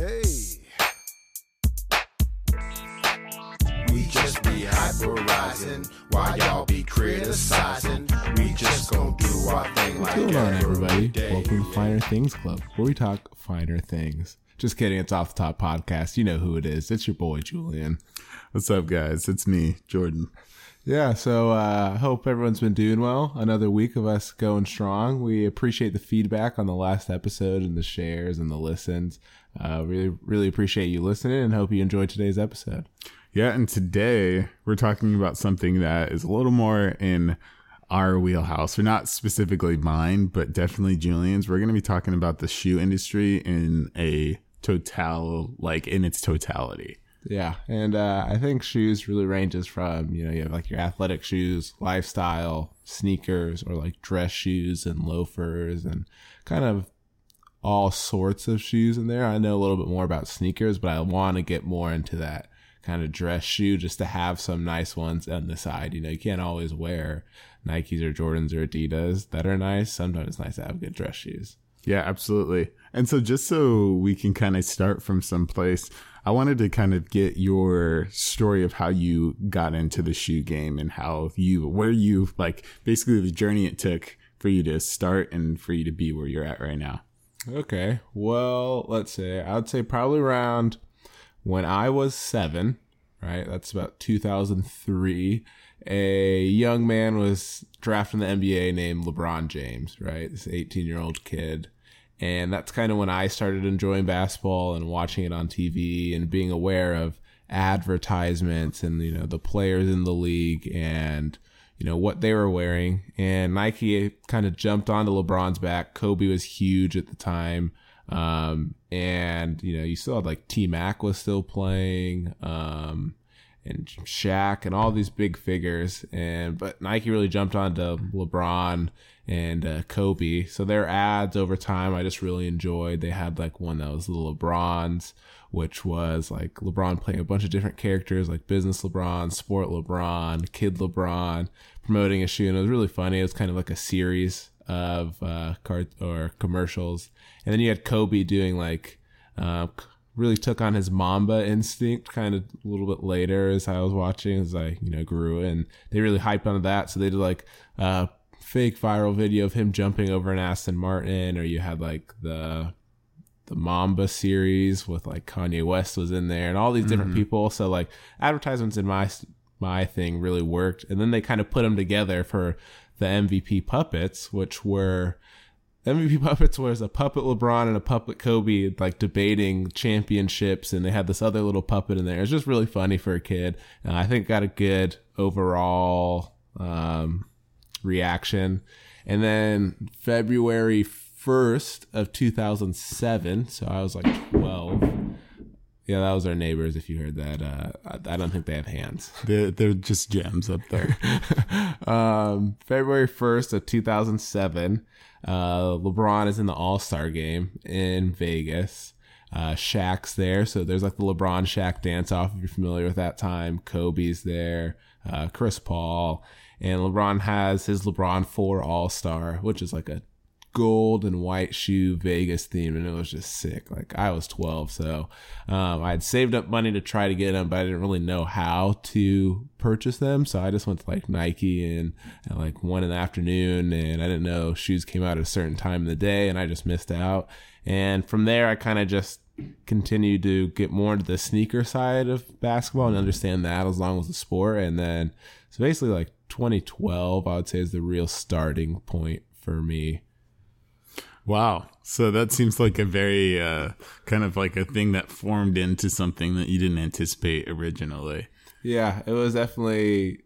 Hey. We just be hyperizing while y'all be criticizing. We just gonna do our thing like What's going on, everybody? day. Welcome to Finer Things Club, where we talk finer things. Just kidding, it's off the top podcast. You know who it is. It's your boy Julian. What's up, guys? It's me, Jordan. Yeah, so uh, I hope everyone's been doing well. Another week of us going strong. We appreciate the feedback on the last episode and the shares and the listens. Uh, really, really appreciate you listening and hope you enjoyed today's episode. Yeah, and today we're talking about something that is a little more in our wheelhouse, or not specifically mine, but definitely Julian's. We're going to be talking about the shoe industry in a total, like in its totality. Yeah, and uh, I think shoes really ranges from you know you have like your athletic shoes, lifestyle sneakers, or like dress shoes and loafers, and kind of all sorts of shoes in there. I know a little bit more about sneakers, but I want to get more into that kind of dress shoe just to have some nice ones on the side. You know, you can't always wear Nikes or Jordans or Adidas that are nice. Sometimes it's nice to have good dress shoes. Yeah, absolutely. And so, just so we can kind of start from someplace, I wanted to kind of get your story of how you got into the shoe game and how you, where you, like, basically the journey it took for you to start and for you to be where you're at right now. Okay. Well, let's say I would say probably around when I was seven, right? That's about 2003. A young man was drafted in the NBA named LeBron James, right? This 18 year old kid. And that's kind of when I started enjoying basketball and watching it on TV and being aware of advertisements and, you know, the players in the league and, you know, what they were wearing. And Nike kind of jumped onto LeBron's back. Kobe was huge at the time. Um, and, you know, you still had like T Mac was still playing. Um, and Shaq and all these big figures. And but Nike really jumped onto LeBron and uh, Kobe. So their ads over time, I just really enjoyed. They had like one that was the LeBrons, which was like LeBron playing a bunch of different characters, like business LeBron, sport LeBron, kid LeBron, promoting a shoe, and it was really funny. It was kind of like a series of uh, card or commercials, and then you had Kobe doing like. Uh, really took on his Mamba instinct kind of a little bit later as I was watching as I, you know, grew and they really hyped on that. So they did like a fake viral video of him jumping over an Aston Martin or you had like the the Mamba series with like Kanye West was in there and all these different people. So like advertisements in my my thing really worked. And then they kind of put them together for the MVP puppets, which were MVP puppets was a puppet LeBron and a puppet Kobe like debating championships, and they had this other little puppet in there. It was just really funny for a kid. Uh, I think got a good overall um, reaction. And then February first of two thousand seven, so I was like twelve. Yeah, that was our neighbors. If you heard that, uh, I, I don't think they have hands. They're, they're just gems up there. um, February 1st of 2007, uh, LeBron is in the All Star game in Vegas. Uh, Shaq's there. So there's like the LeBron Shaq dance off if you're familiar with that time. Kobe's there, uh, Chris Paul. And LeBron has his LeBron 4 All Star, which is like a gold and white shoe Vegas theme, and it was just sick. Like I was 12, so um, I had saved up money to try to get them, but I didn't really know how to purchase them. So I just went to like Nike and like one in the afternoon, and I didn't know shoes came out at a certain time of the day, and I just missed out. And from there, I kind of just continued to get more into the sneaker side of basketball and understand that as long as the sport. And then, so basically, like 2012, I would say is the real starting point for me. Wow. So that seems like a very uh, kind of like a thing that formed into something that you didn't anticipate originally. Yeah, it was definitely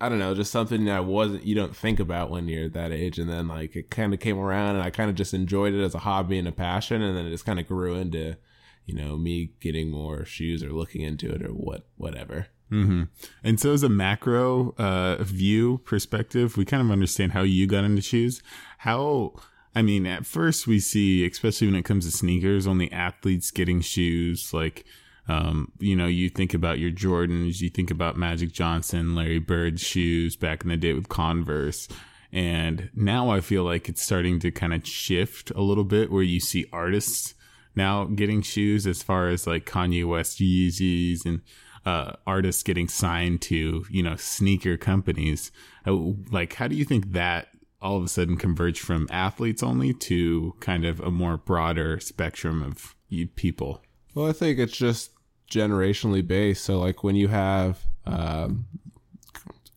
I don't know, just something that wasn't you don't think about when you're that age and then like it kind of came around and I kind of just enjoyed it as a hobby and a passion and then it just kind of grew into you know me getting more shoes or looking into it or what whatever. Mm-hmm. And so, as a macro uh, view perspective, we kind of understand how you got into shoes. How, I mean, at first we see, especially when it comes to sneakers, only athletes getting shoes. Like, um, you know, you think about your Jordans, you think about Magic Johnson, Larry Bird's shoes back in the day with Converse. And now I feel like it's starting to kind of shift a little bit where you see artists now getting shoes as far as like Kanye West Yeezys and uh, artists getting signed to you know sneaker companies. Uh, like, how do you think that all of a sudden converge from athletes only to kind of a more broader spectrum of people? Well, I think it's just generationally based. So, like when you have um,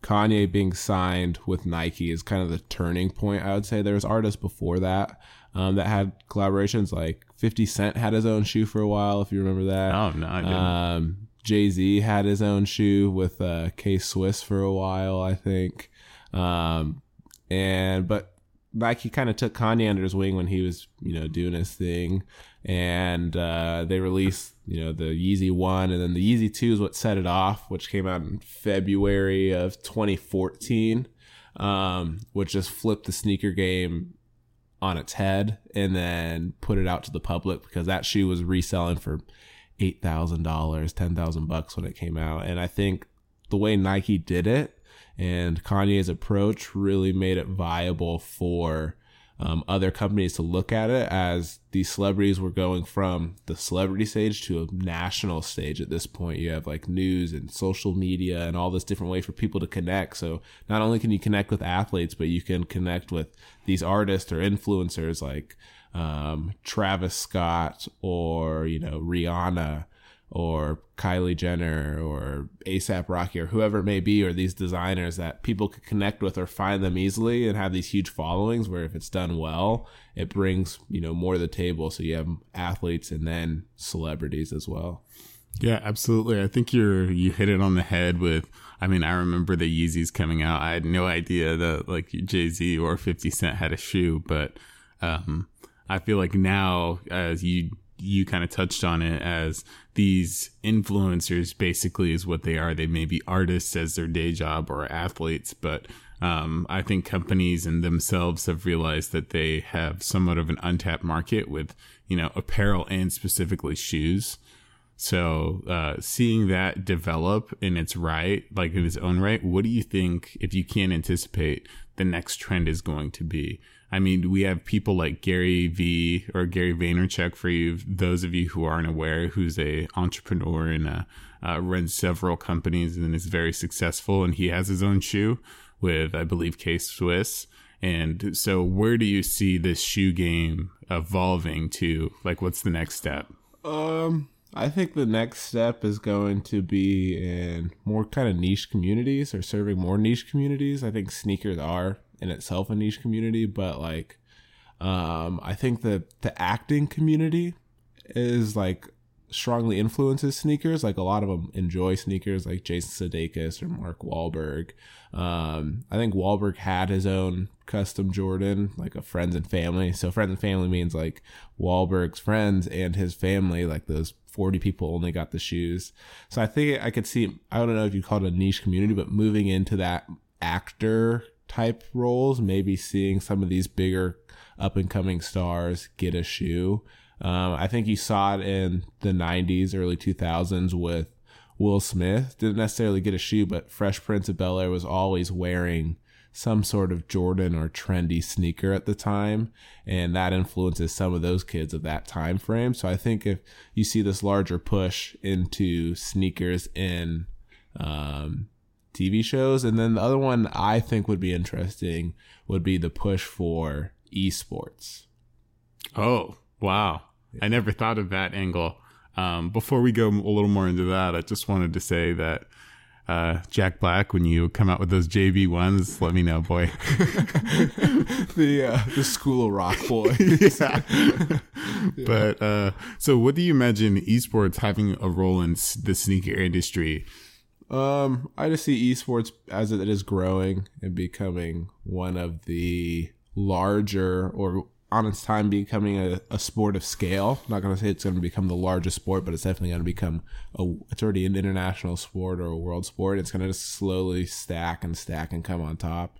Kanye being signed with Nike is kind of the turning point. I would say there was artists before that um, that had collaborations. Like Fifty Cent had his own shoe for a while, if you remember that. Oh no, I didn't. Um, Jay Z had his own shoe with uh, K Swiss for a while, I think. Um, and but Nike kind of took Kanye under his wing when he was, you know, doing his thing, and uh, they released, you know, the Yeezy One, and then the Yeezy Two is what set it off, which came out in February of 2014, um, which just flipped the sneaker game on its head, and then put it out to the public because that shoe was reselling for eight thousand dollars, ten thousand bucks when it came out, and I think the way Nike did it and Kanye's approach really made it viable for um, other companies to look at it as these celebrities were going from the celebrity stage to a national stage at this point. You have like news and social media and all this different way for people to connect. So not only can you connect with athletes, but you can connect with these artists or influencers like um, Travis Scott or, you know, Rihanna or Kylie Jenner or ASAP Rocky or whoever it may be, or these designers that people could connect with or find them easily and have these huge followings where if it's done well, it brings, you know, more to the table. So you have athletes and then celebrities as well. Yeah, absolutely. I think you're you hit it on the head with I mean, I remember the Yeezys coming out. I had no idea that like Jay Z or 50 Cent had a shoe, but um, I feel like now, as you you kind of touched on it as these influencers basically is what they are. They may be artists as their day job or athletes, but um, I think companies and themselves have realized that they have somewhat of an untapped market with, you know, apparel and specifically shoes. So, uh, seeing that develop in its right, like in its own right, what do you think, if you can't anticipate, the next trend is going to be? I mean, we have people like Gary V or Gary Vaynerchuk for you, those of you who aren't aware, who's a entrepreneur and uh, uh, runs several companies and is very successful. And he has his own shoe with, I believe, K Swiss. And so, where do you see this shoe game evolving to? Like, what's the next step? Um, I think the next step is going to be in more kind of niche communities or serving more niche communities. I think sneakers are in itself a niche community, but like um, I think that the acting community is like strongly influences sneakers. Like a lot of them enjoy sneakers, like Jason Sudeikis or Mark Wahlberg. Um, I think Wahlberg had his own custom Jordan, like a friends and family. So friends and family means like Wahlberg's friends and his family, like those 40 people only got the shoes. So I think I could see, I don't know if you call it a niche community, but moving into that actor type roles, maybe seeing some of these bigger up and coming stars get a shoe. Um, I think you saw it in the 90s, early 2000s with Will Smith. Didn't necessarily get a shoe, but Fresh Prince of Bel Air was always wearing some sort of Jordan or trendy sneaker at the time, and that influences some of those kids of that time frame. So I think if you see this larger push into sneakers in um, TV shows. And then the other one I think would be interesting would be the push for esports. Oh, wow. Yeah. I never thought of that angle. Um, before we go a little more into that, I just wanted to say that uh, Jack Black, when you come out with those JV ones, let me know, boy. the uh, the School of Rock boy. yeah. But uh, so, what do you imagine esports having a role in the sneaker industry? Um, I just see esports as it is growing and becoming one of the larger or on its time becoming a, a sport of scale. I'm not going to say it's going to become the largest sport, but it's definitely going to become a. It's already an international sport or a world sport. It's going to just slowly stack and stack and come on top.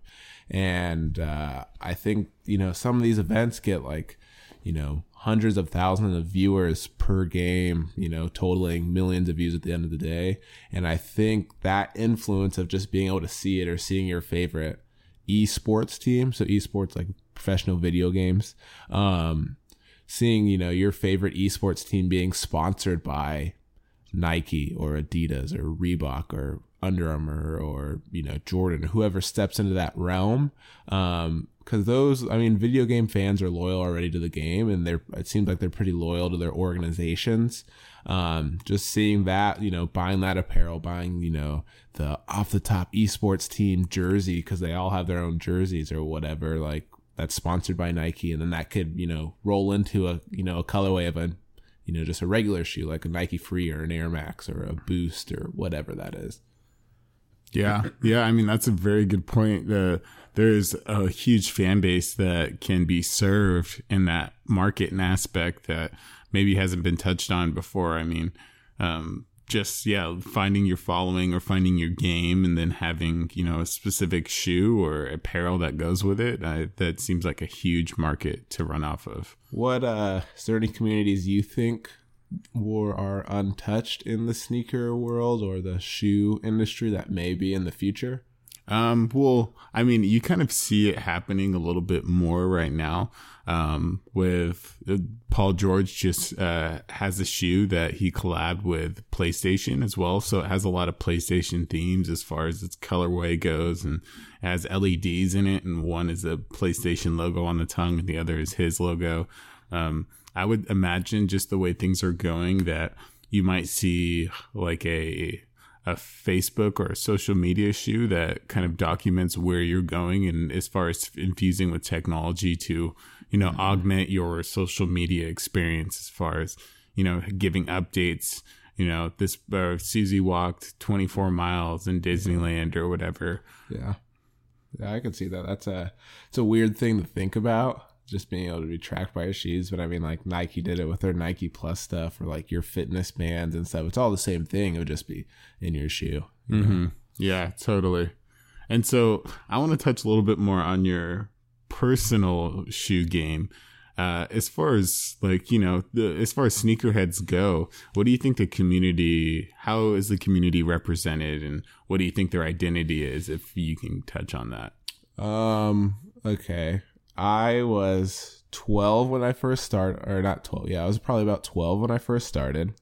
And uh, I think you know some of these events get like you know hundreds of thousands of viewers per game, you know, totaling millions of views at the end of the day. And I think that influence of just being able to see it or seeing your favorite esports team, so esports like professional video games, um, seeing you know your favorite esports team being sponsored by Nike or Adidas or Reebok or Under Armour or you know Jordan, whoever steps into that realm. Um, because those, I mean, video game fans are loyal already to the game, and they're it seems like they're pretty loyal to their organizations. Um, just seeing that, you know, buying that apparel, buying you know the off the top esports team jersey because they all have their own jerseys or whatever, like that's sponsored by Nike, and then that could you know roll into a you know a colorway of a you know just a regular shoe like a Nike Free or an Air Max or a Boost or whatever that is. Yeah, yeah. I mean, that's a very good point. The there's a huge fan base that can be served in that market and aspect that maybe hasn't been touched on before. I mean, um, just yeah, finding your following or finding your game, and then having you know a specific shoe or apparel that goes with it. That seems like a huge market to run off of. What uh, is there any communities you think were are untouched in the sneaker world or the shoe industry that may be in the future? Um, well, I mean, you kind of see it happening a little bit more right now. Um, with uh, Paul George just uh, has a shoe that he collabed with PlayStation as well, so it has a lot of PlayStation themes as far as its colorway goes, and has LEDs in it, and one is a PlayStation logo on the tongue, and the other is his logo. Um, I would imagine just the way things are going that you might see like a a Facebook or a social media shoe that kind of documents where you're going and as far as infusing with technology to, you know, mm-hmm. augment your social media experience as far as, you know, giving updates. You know, this uh, Susie walked 24 miles in Disneyland or whatever. Yeah. Yeah, I can see that. That's a it's a weird thing to think about just being able to be tracked by your shoes. But I mean, like Nike did it with their Nike Plus stuff or like your fitness bands and stuff. It's all the same thing. It would just be in your shoe. You mm-hmm. Yeah, totally. And so I want to touch a little bit more on your personal shoe game. Uh, as far as like you know, the, as far as sneakerheads go, what do you think the community? How is the community represented, and what do you think their identity is? If you can touch on that. Um. Okay. I was 12 when I first started, or not 12. Yeah, I was probably about 12 when I first started.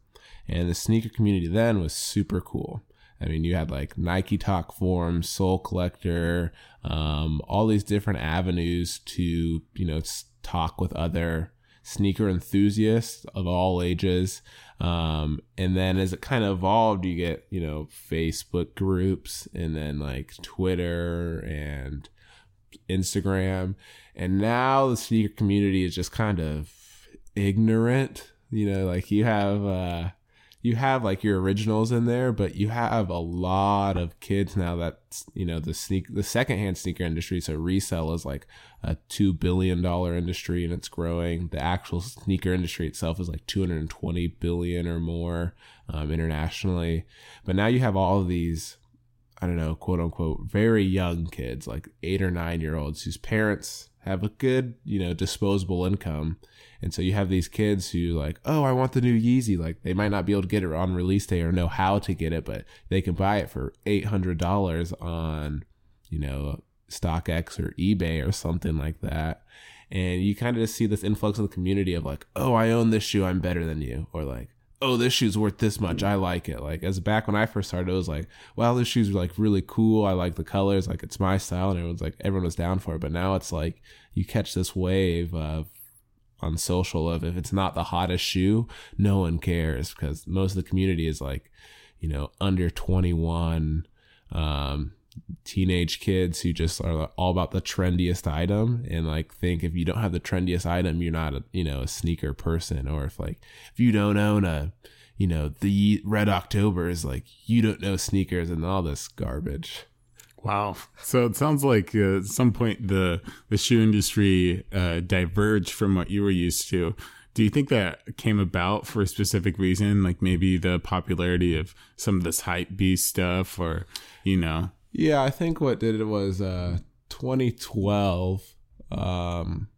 And the sneaker community then was super cool. I mean, you had like Nike Talk forums, Sole Collector, um, all these different avenues to, you know, talk with other sneaker enthusiasts of all ages. Um, and then as it kind of evolved, you get, you know, Facebook groups and then like Twitter and Instagram. And now the sneaker community is just kind of ignorant. You know, like you have uh you have like your originals in there, but you have a lot of kids now that you know the sneak the secondhand sneaker industry. So resell is like a two billion dollar industry and it's growing. The actual sneaker industry itself is like two hundred and twenty billion or more um, internationally. But now you have all of these I don't know, quote unquote, very young kids, like eight or nine year olds whose parents have a good, you know, disposable income. And so you have these kids who like, oh, I want the new Yeezy. Like they might not be able to get it on release day or know how to get it, but they can buy it for eight hundred dollars on, you know, StockX or eBay or something like that. And you kind of just see this influx in the community of like, oh, I own this shoe, I'm better than you, or like, oh, this shoe's worth this much. I like it. Like as back when I first started, it was like, wow, this shoe's like really cool. I like the colors. Like it's my style, and everyone's like, everyone was down for it. But now it's like you catch this wave of on social of if it's not the hottest shoe, no one cares because most of the community is like, you know, under twenty one. Um, teenage kids who just are all about the trendiest item and like think if you don't have the trendiest item you're not a you know a sneaker person or if like if you don't own a you know the red october is like you don't know sneakers and all this garbage. Wow. So it sounds like uh, at some point the the shoe industry uh, diverged from what you were used to. Do you think that came about for a specific reason? Like maybe the popularity of some of this hype beast stuff or you know yeah, I think what did it was uh 2012 um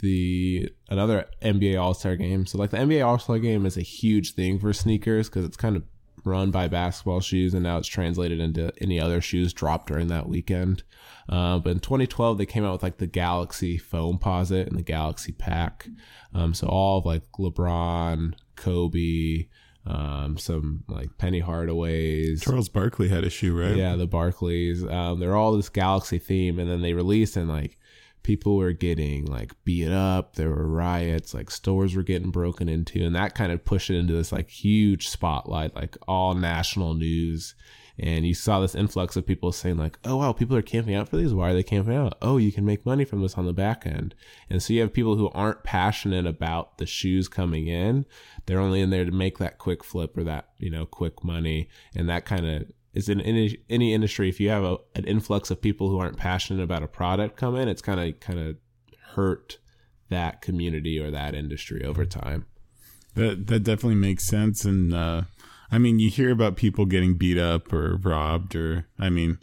the another NBA All-Star game. So like the NBA All-Star game is a huge thing for sneakers cuz it's kind of run by basketball shoes, and now it's translated into any other shoes dropped during that weekend. Uh, but in 2012, they came out with like the Galaxy Foamposite and the Galaxy Pack. Um, so all of like LeBron, Kobe, um, some like Penny Hardaways. Charles Barkley had a shoe, right? Yeah, the Barkleys. Um, they're all this Galaxy theme, and then they released and like people were getting like beat up. There were riots, like stores were getting broken into, and that kind of pushed it into this like huge spotlight, like all national news. And you saw this influx of people saying like, "Oh wow, people are camping out for these. Why are they camping out? Oh, you can make money from this on the back end." And so you have people who aren't passionate about the shoes coming in. They're only in there to make that quick flip or that you know quick money, and that kind of is in any, any industry. If you have a, an influx of people who aren't passionate about a product come in, it's kind of kind of hurt that community or that industry over time. That that definitely makes sense, and uh, I mean, you hear about people getting beat up or robbed, or I mean,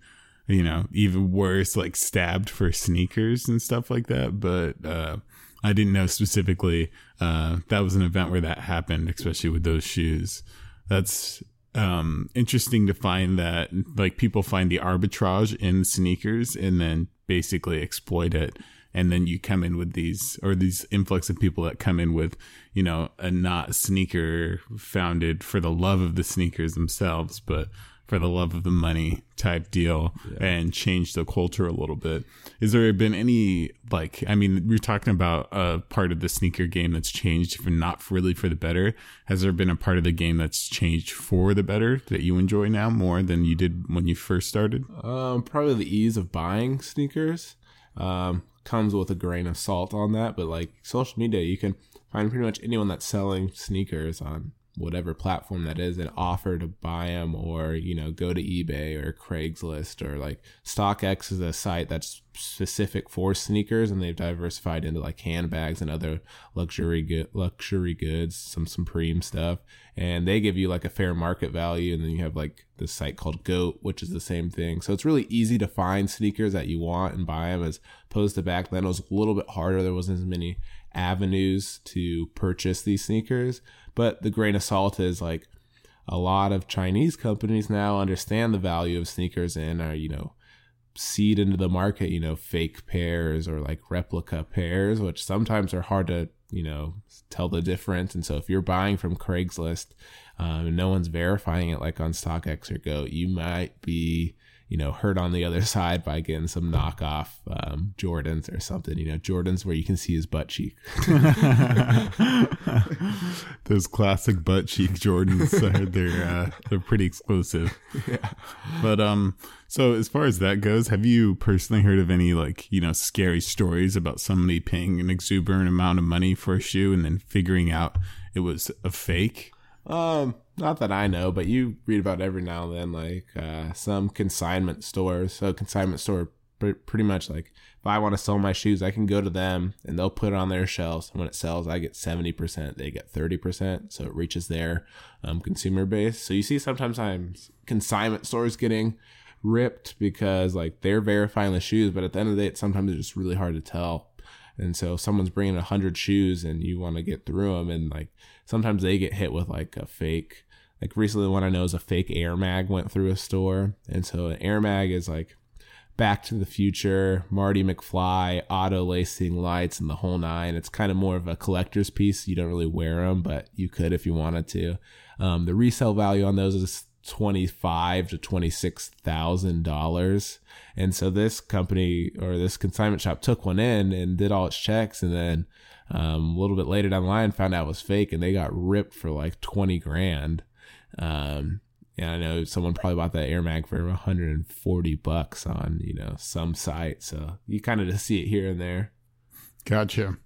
you know, even worse, like stabbed for sneakers and stuff like that. But uh, I didn't know specifically uh, that was an event where that happened, especially with those shoes. That's um, interesting to find that like people find the arbitrage in sneakers and then basically exploit it and then you come in with these or these influx of people that come in with you know a not sneaker founded for the love of the sneakers themselves but for the love of the money type deal yeah. and change the culture a little bit. Is there been any like I mean we're talking about a part of the sneaker game that's changed for not really for the better. Has there been a part of the game that's changed for the better that you enjoy now more than you did when you first started? Um probably the ease of buying sneakers. Um comes with a grain of salt on that, but like social media you can find pretty much anyone that's selling sneakers on whatever platform that is and offer to buy them or you know go to ebay or craigslist or like stockx is a site that's specific for sneakers and they've diversified into like handbags and other luxury good luxury goods some supreme stuff. And they give you like a fair market value. And then you have like this site called goat which is the same thing. So it's really easy to find sneakers that you want and buy them as opposed to back then it was a little bit harder. There wasn't as many avenues to purchase these sneakers but the grain of salt is like a lot of Chinese companies now understand the value of sneakers and are, you know, seed into the market, you know, fake pairs or like replica pairs, which sometimes are hard to, you know, tell the difference. And so if you're buying from Craigslist um, and no one's verifying it like on StockX or Go, you might be you know, hurt on the other side by getting some knockoff um, Jordans or something. You know, Jordans where you can see his butt cheek. Those classic butt cheek Jordans, are, they're uh, they're pretty exclusive. Yeah. But um, so as far as that goes, have you personally heard of any like you know scary stories about somebody paying an exuberant amount of money for a shoe and then figuring out it was a fake? Um, not that I know, but you read about every now and then, like uh, some consignment stores. So consignment store, pretty much like if I want to sell my shoes, I can go to them and they'll put it on their shelves. And when it sells, I get seventy percent, they get thirty percent, so it reaches their um, consumer base. So you see sometimes consignment stores getting ripped because like they're verifying the shoes, but at the end of the day, it's sometimes just really hard to tell. And so someone's bringing a hundred shoes and you want to get through them and like sometimes they get hit with like a fake like recently the one I know is a fake Air Mag went through a store. And so an Air Mag is like Back to the Future, Marty McFly, auto lacing lights, and the whole nine. It's kind of more of a collector's piece. You don't really wear them, but you could if you wanted to. Um, the resale value on those is twenty five to twenty six thousand dollars. And so this company or this consignment shop took one in and did all its checks, and then um, a little bit later down the line found out it was fake, and they got ripped for like twenty grand. Um, and I know someone probably bought that Air Mag for 140 bucks on you know some site, so you kind of just see it here and there. Gotcha.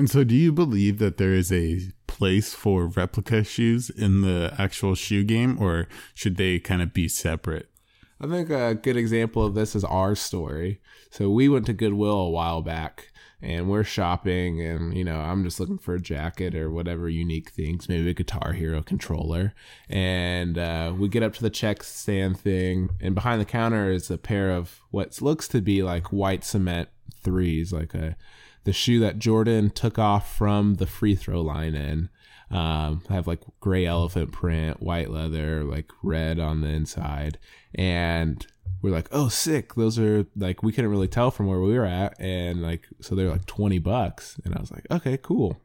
And so, do you believe that there is a place for replica shoes in the actual shoe game, or should they kind of be separate? I think a good example of this is our story. So we went to Goodwill a while back and we're shopping and you know i'm just looking for a jacket or whatever unique things maybe a guitar hero controller and uh, we get up to the check stand thing and behind the counter is a pair of what looks to be like white cement threes like a the shoe that jordan took off from the free throw line in Um, have like gray elephant print, white leather, like red on the inside, and we're like, oh, sick. Those are like we couldn't really tell from where we were at, and like so they're like twenty bucks, and I was like, okay, cool.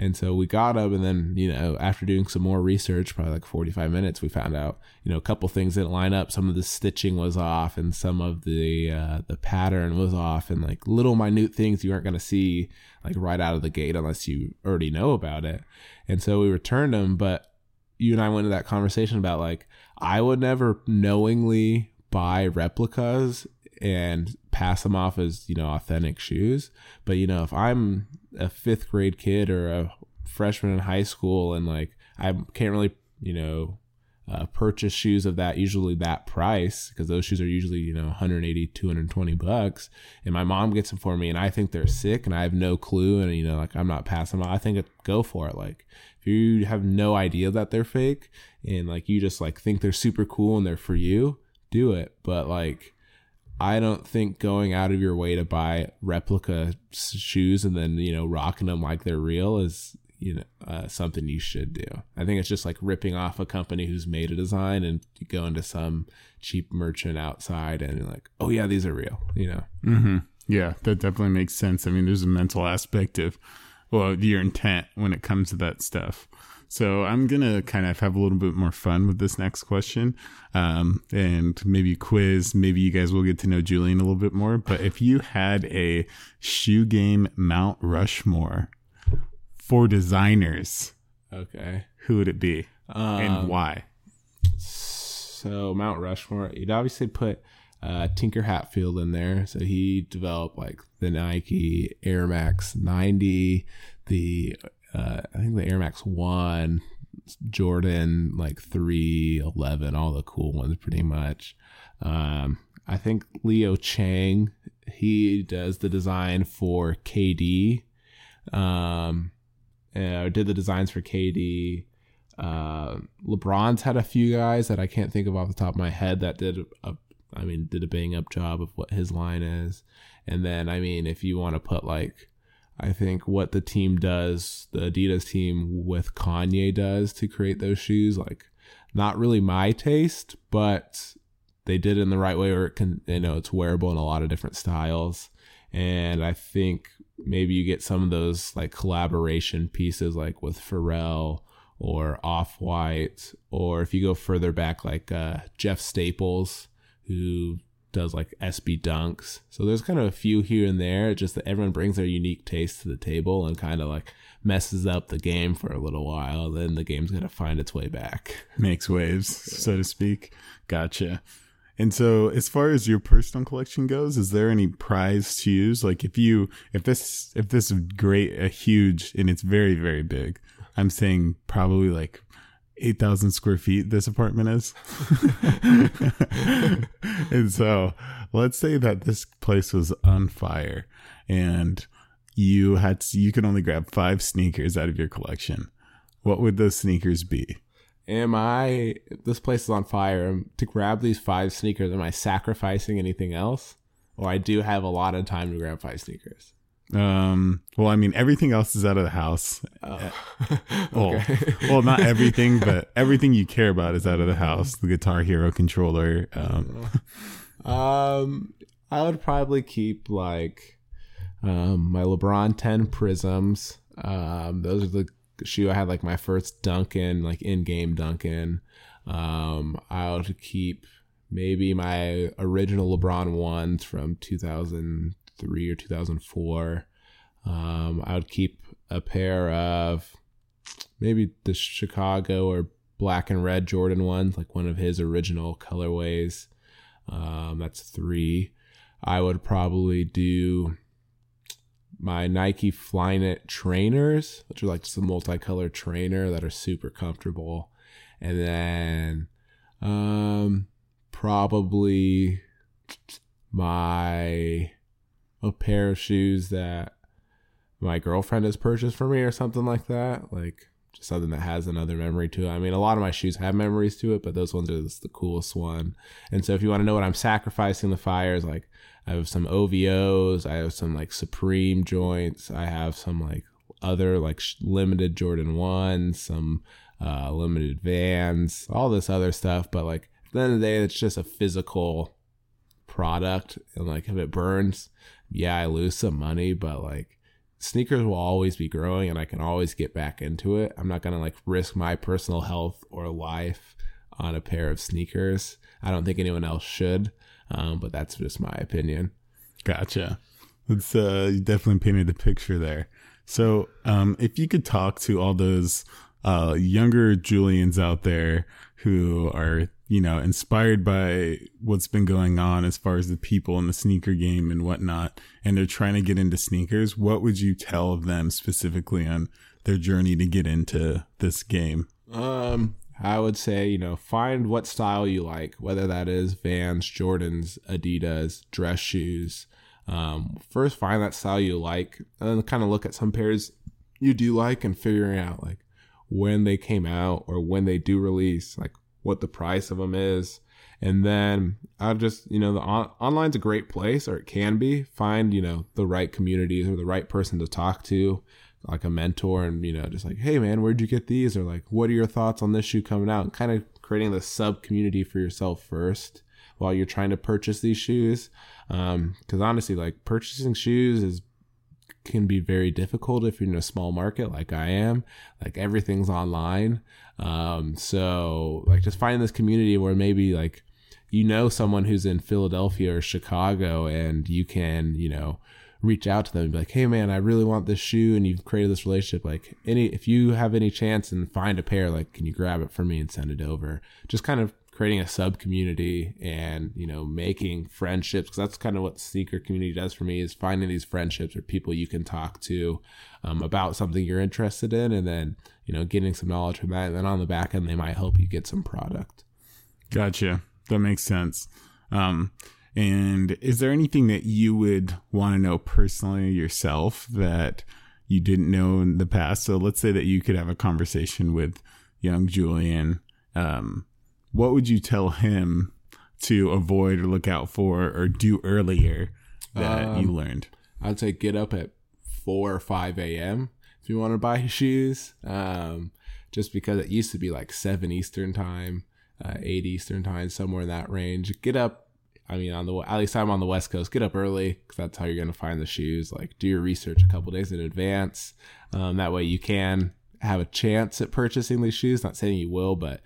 And so we got them, and then you know after doing some more research, probably like forty five minutes, we found out you know a couple things didn't line up. Some of the stitching was off, and some of the uh, the pattern was off, and like little minute things you aren't gonna see like right out of the gate unless you already know about it. And so we returned them, but you and I went into that conversation about like I would never knowingly buy replicas and pass them off as you know authentic shoes but you know if i'm a fifth grade kid or a freshman in high school and like i can't really you know uh, purchase shoes of that usually that price because those shoes are usually you know 180 220 bucks and my mom gets them for me and i think they're sick and i have no clue and you know like i'm not passing them i think it, go for it like if you have no idea that they're fake and like you just like think they're super cool and they're for you do it. But like, I don't think going out of your way to buy replica shoes and then you know rocking them like they're real is you know uh, something you should do. I think it's just like ripping off a company who's made a design and you go into some cheap merchant outside and like, oh yeah, these are real. You know. Mm-hmm. Yeah, that definitely makes sense. I mean, there's a mental aspect of well your intent when it comes to that stuff. So I'm gonna kind of have a little bit more fun with this next question, um, and maybe quiz. Maybe you guys will get to know Julian a little bit more. But if you had a shoe game Mount Rushmore for designers, okay, who would it be um, and why? So Mount Rushmore, you'd obviously put uh, Tinker Hatfield in there. So he developed like the Nike Air Max 90, the uh, I think the Air Max One, Jordan like three eleven, all the cool ones pretty much. Um, I think Leo Chang he does the design for KD. Um, did the designs for KD. Uh, LeBron's had a few guys that I can't think of off the top of my head that did a, I mean, did a bang up job of what his line is. And then, I mean, if you want to put like I think what the team does, the Adidas team with Kanye does to create those shoes, like not really my taste, but they did it in the right way where it can, you know, it's wearable in a lot of different styles. And I think maybe you get some of those like collaboration pieces like with Pharrell or Off White, or if you go further back, like uh, Jeff Staples, who does like SB dunks. So there's kind of a few here and there, just that everyone brings their unique taste to the table and kind of like messes up the game for a little while. Then the game's going to find its way back. Makes waves, so to speak. Gotcha. And so as far as your personal collection goes, is there any prize to use? Like if you if this if this is great a huge and it's very, very big, I'm saying probably like 8,000 square feet this apartment is. and so let's say that this place was on fire and you had to, you could only grab five sneakers out of your collection. What would those sneakers be? Am I, this place is on fire, um, to grab these five sneakers, am I sacrificing anything else? Or I do have a lot of time to grab five sneakers? Um, well, I mean, everything else is out of the house. Oh. well, well, not everything, but everything you care about is out of the house. The Guitar Hero controller. Um, um I would probably keep like um, my LeBron 10 Prisms. Um, those are the shoe I had like my first Duncan, like in game Duncan. Um, I would keep maybe my original LeBron ones from 2000 2003 or 2004. Um, I would keep a pair of maybe the Chicago or black and red Jordan ones, like one of his original colorways. Um, that's three. I would probably do my Nike Flyknit trainers, which are like just a multicolored trainer that are super comfortable. And then um, probably my a pair of shoes that my girlfriend has purchased for me or something like that. Like just something that has another memory to it. I mean, a lot of my shoes have memories to it, but those ones are just the coolest one. And so if you want to know what I'm sacrificing the fires, like I have some OVOs, I have some like Supreme joints, I have some like other like limited Jordan ones, some uh, limited Vans, all this other stuff. But like at the end of the day, it's just a physical product, and like if it burns, yeah, I lose some money, but like sneakers will always be growing, and I can always get back into it. I'm not gonna like risk my personal health or life on a pair of sneakers. I don't think anyone else should, um, but that's just my opinion. Gotcha. It's uh, you definitely painted the picture there. So, um, if you could talk to all those uh, younger Julians out there who are, you know, inspired by what's been going on as far as the people in the sneaker game and whatnot, and they're trying to get into sneakers, what would you tell them specifically on their journey to get into this game? Um, I would say, you know, find what style you like, whether that is Vans, Jordans, Adidas, dress shoes. Um, first, find that style you like, and then kind of look at some pairs you do like and figuring out like when they came out or when they do release, like what the price of them is. And then I'll just, you know, the on- online's a great place or it can be. Find, you know, the right communities or the right person to talk to like a mentor and you know just like hey man where'd you get these or like what are your thoughts on this shoe coming out and kind of creating the sub community for yourself first while you're trying to purchase these shoes um because honestly like purchasing shoes is can be very difficult if you're in a small market like I am like everything's online um so like just find this community where maybe like you know someone who's in Philadelphia or Chicago and you can you know reach out to them and be like, "Hey, man, I really want this shoe," and you've created this relationship. Like, any if you have any chance and find a pair, like, can you grab it for me and send it over? Just kind of creating a sub community and you know making friendships because that's kind of what sneaker community does for me is finding these friendships or people you can talk to um, about something you're interested in and then you know getting some knowledge from that and then on the back end they might help you get some product Gotcha. That makes sense. Um, and is there anything that you would want to know personally yourself that you didn't know in the past? So let's say that you could have a conversation with young Julian. Um, what would you tell him to avoid or look out for or do earlier that you learned? I'd say get up at four or five a.m. if you want to buy shoes. Um, just because it used to be like seven Eastern time, uh, eight Eastern time, somewhere in that range. Get up. I mean, on the at least I'm on the West Coast. Get up early because that's how you're gonna find the shoes. Like, do your research a couple days in advance. Um, that way, you can have a chance at purchasing these shoes. Not saying you will, but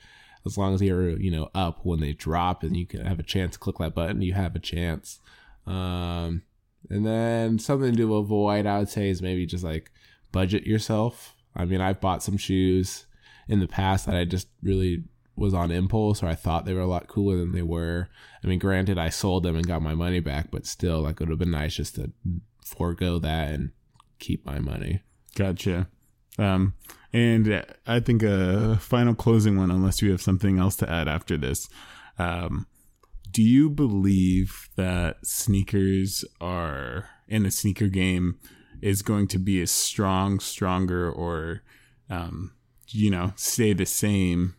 as long as you're you know up when they drop and you can have a chance to click that button, you have a chance. Um, and then something to avoid, I would say, is maybe just like budget yourself. I mean, I've bought some shoes in the past that I just really was on impulse or I thought they were a lot cooler than they were. I mean, granted, I sold them and got my money back, but still, like, it would have been nice just to forego that and keep my money. Gotcha. Um, and I think a final closing one, unless you have something else to add after this. Um, do you believe that sneakers are in the sneaker game is going to be as strong, stronger, or um, you know, stay the same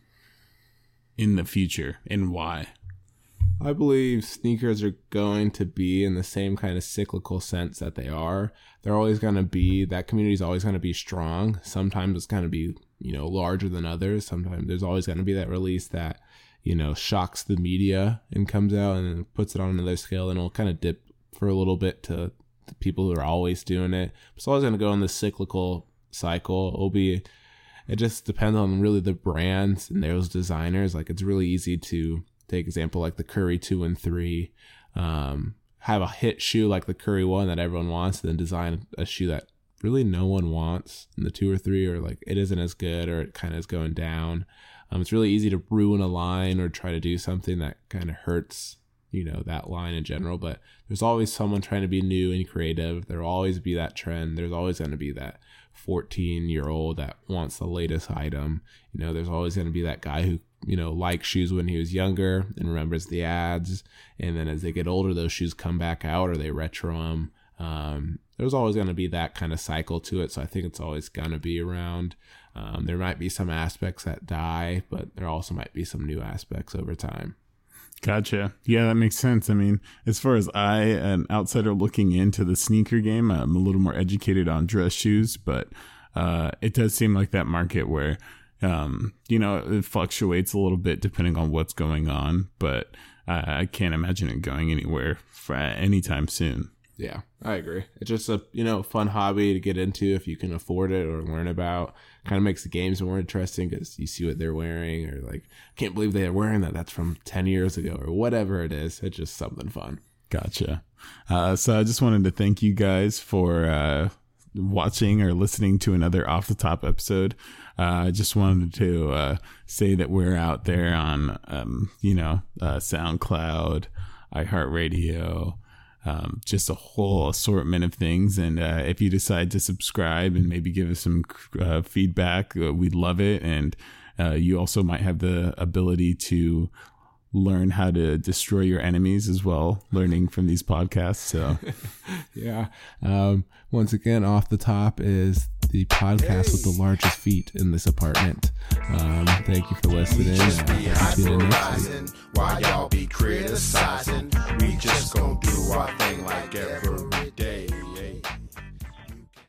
in the future, and why? I believe sneakers are going to be in the same kind of cyclical sense that they are. They're always going to be, that community is always going to be strong. Sometimes it's going to be, you know, larger than others. Sometimes there's always going to be that release that, you know, shocks the media and comes out and puts it on another scale and it'll kind of dip for a little bit to the people who are always doing it. It's always going to go in this cyclical cycle. It'll be, it just depends on really the brands and those designers. Like it's really easy to, take example like the Curry two and three, um, have a hit shoe like the Curry one that everyone wants, and then design a shoe that really no one wants in the two or three, or like it isn't as good, or it kind of is going down. Um, it's really easy to ruin a line or try to do something that kind of hurts, you know, that line in general. But there's always someone trying to be new and creative. There'll always be that trend. There's always going to be that 14 year old that wants the latest item. You know, there's always going to be that guy who you know, like shoes when he was younger and remembers the ads. And then as they get older, those shoes come back out or they retro them. Um, there's always going to be that kind of cycle to it. So I think it's always going to be around. Um, there might be some aspects that die, but there also might be some new aspects over time. Gotcha. Yeah, that makes sense. I mean, as far as I, an outsider looking into the sneaker game, I'm a little more educated on dress shoes, but uh, it does seem like that market where um, you know it fluctuates a little bit depending on what's going on, but uh, I can't imagine it going anywhere for anytime soon. Yeah, I agree. It's just a you know fun hobby to get into if you can afford it or learn about. Kind of makes the games more interesting because you see what they're wearing or like can't believe they are wearing that. That's from ten years ago or whatever it is. It's just something fun. Gotcha. Uh, so I just wanted to thank you guys for uh, watching or listening to another off the top episode. Uh, I just wanted to uh, say that we're out there on, um, you know, uh, SoundCloud, iHeartRadio, um, just a whole assortment of things. And uh, if you decide to subscribe and maybe give us some uh, feedback, uh, we'd love it. And you also might have the ability to learn how to destroy your enemies as well, learning from these podcasts. So, yeah. Um, once again, off the top is the podcast hey. with the largest feet in this apartment. Um, thank you for listening. We just be uh, while y'all be criticizing. We just gonna do our thing like every day.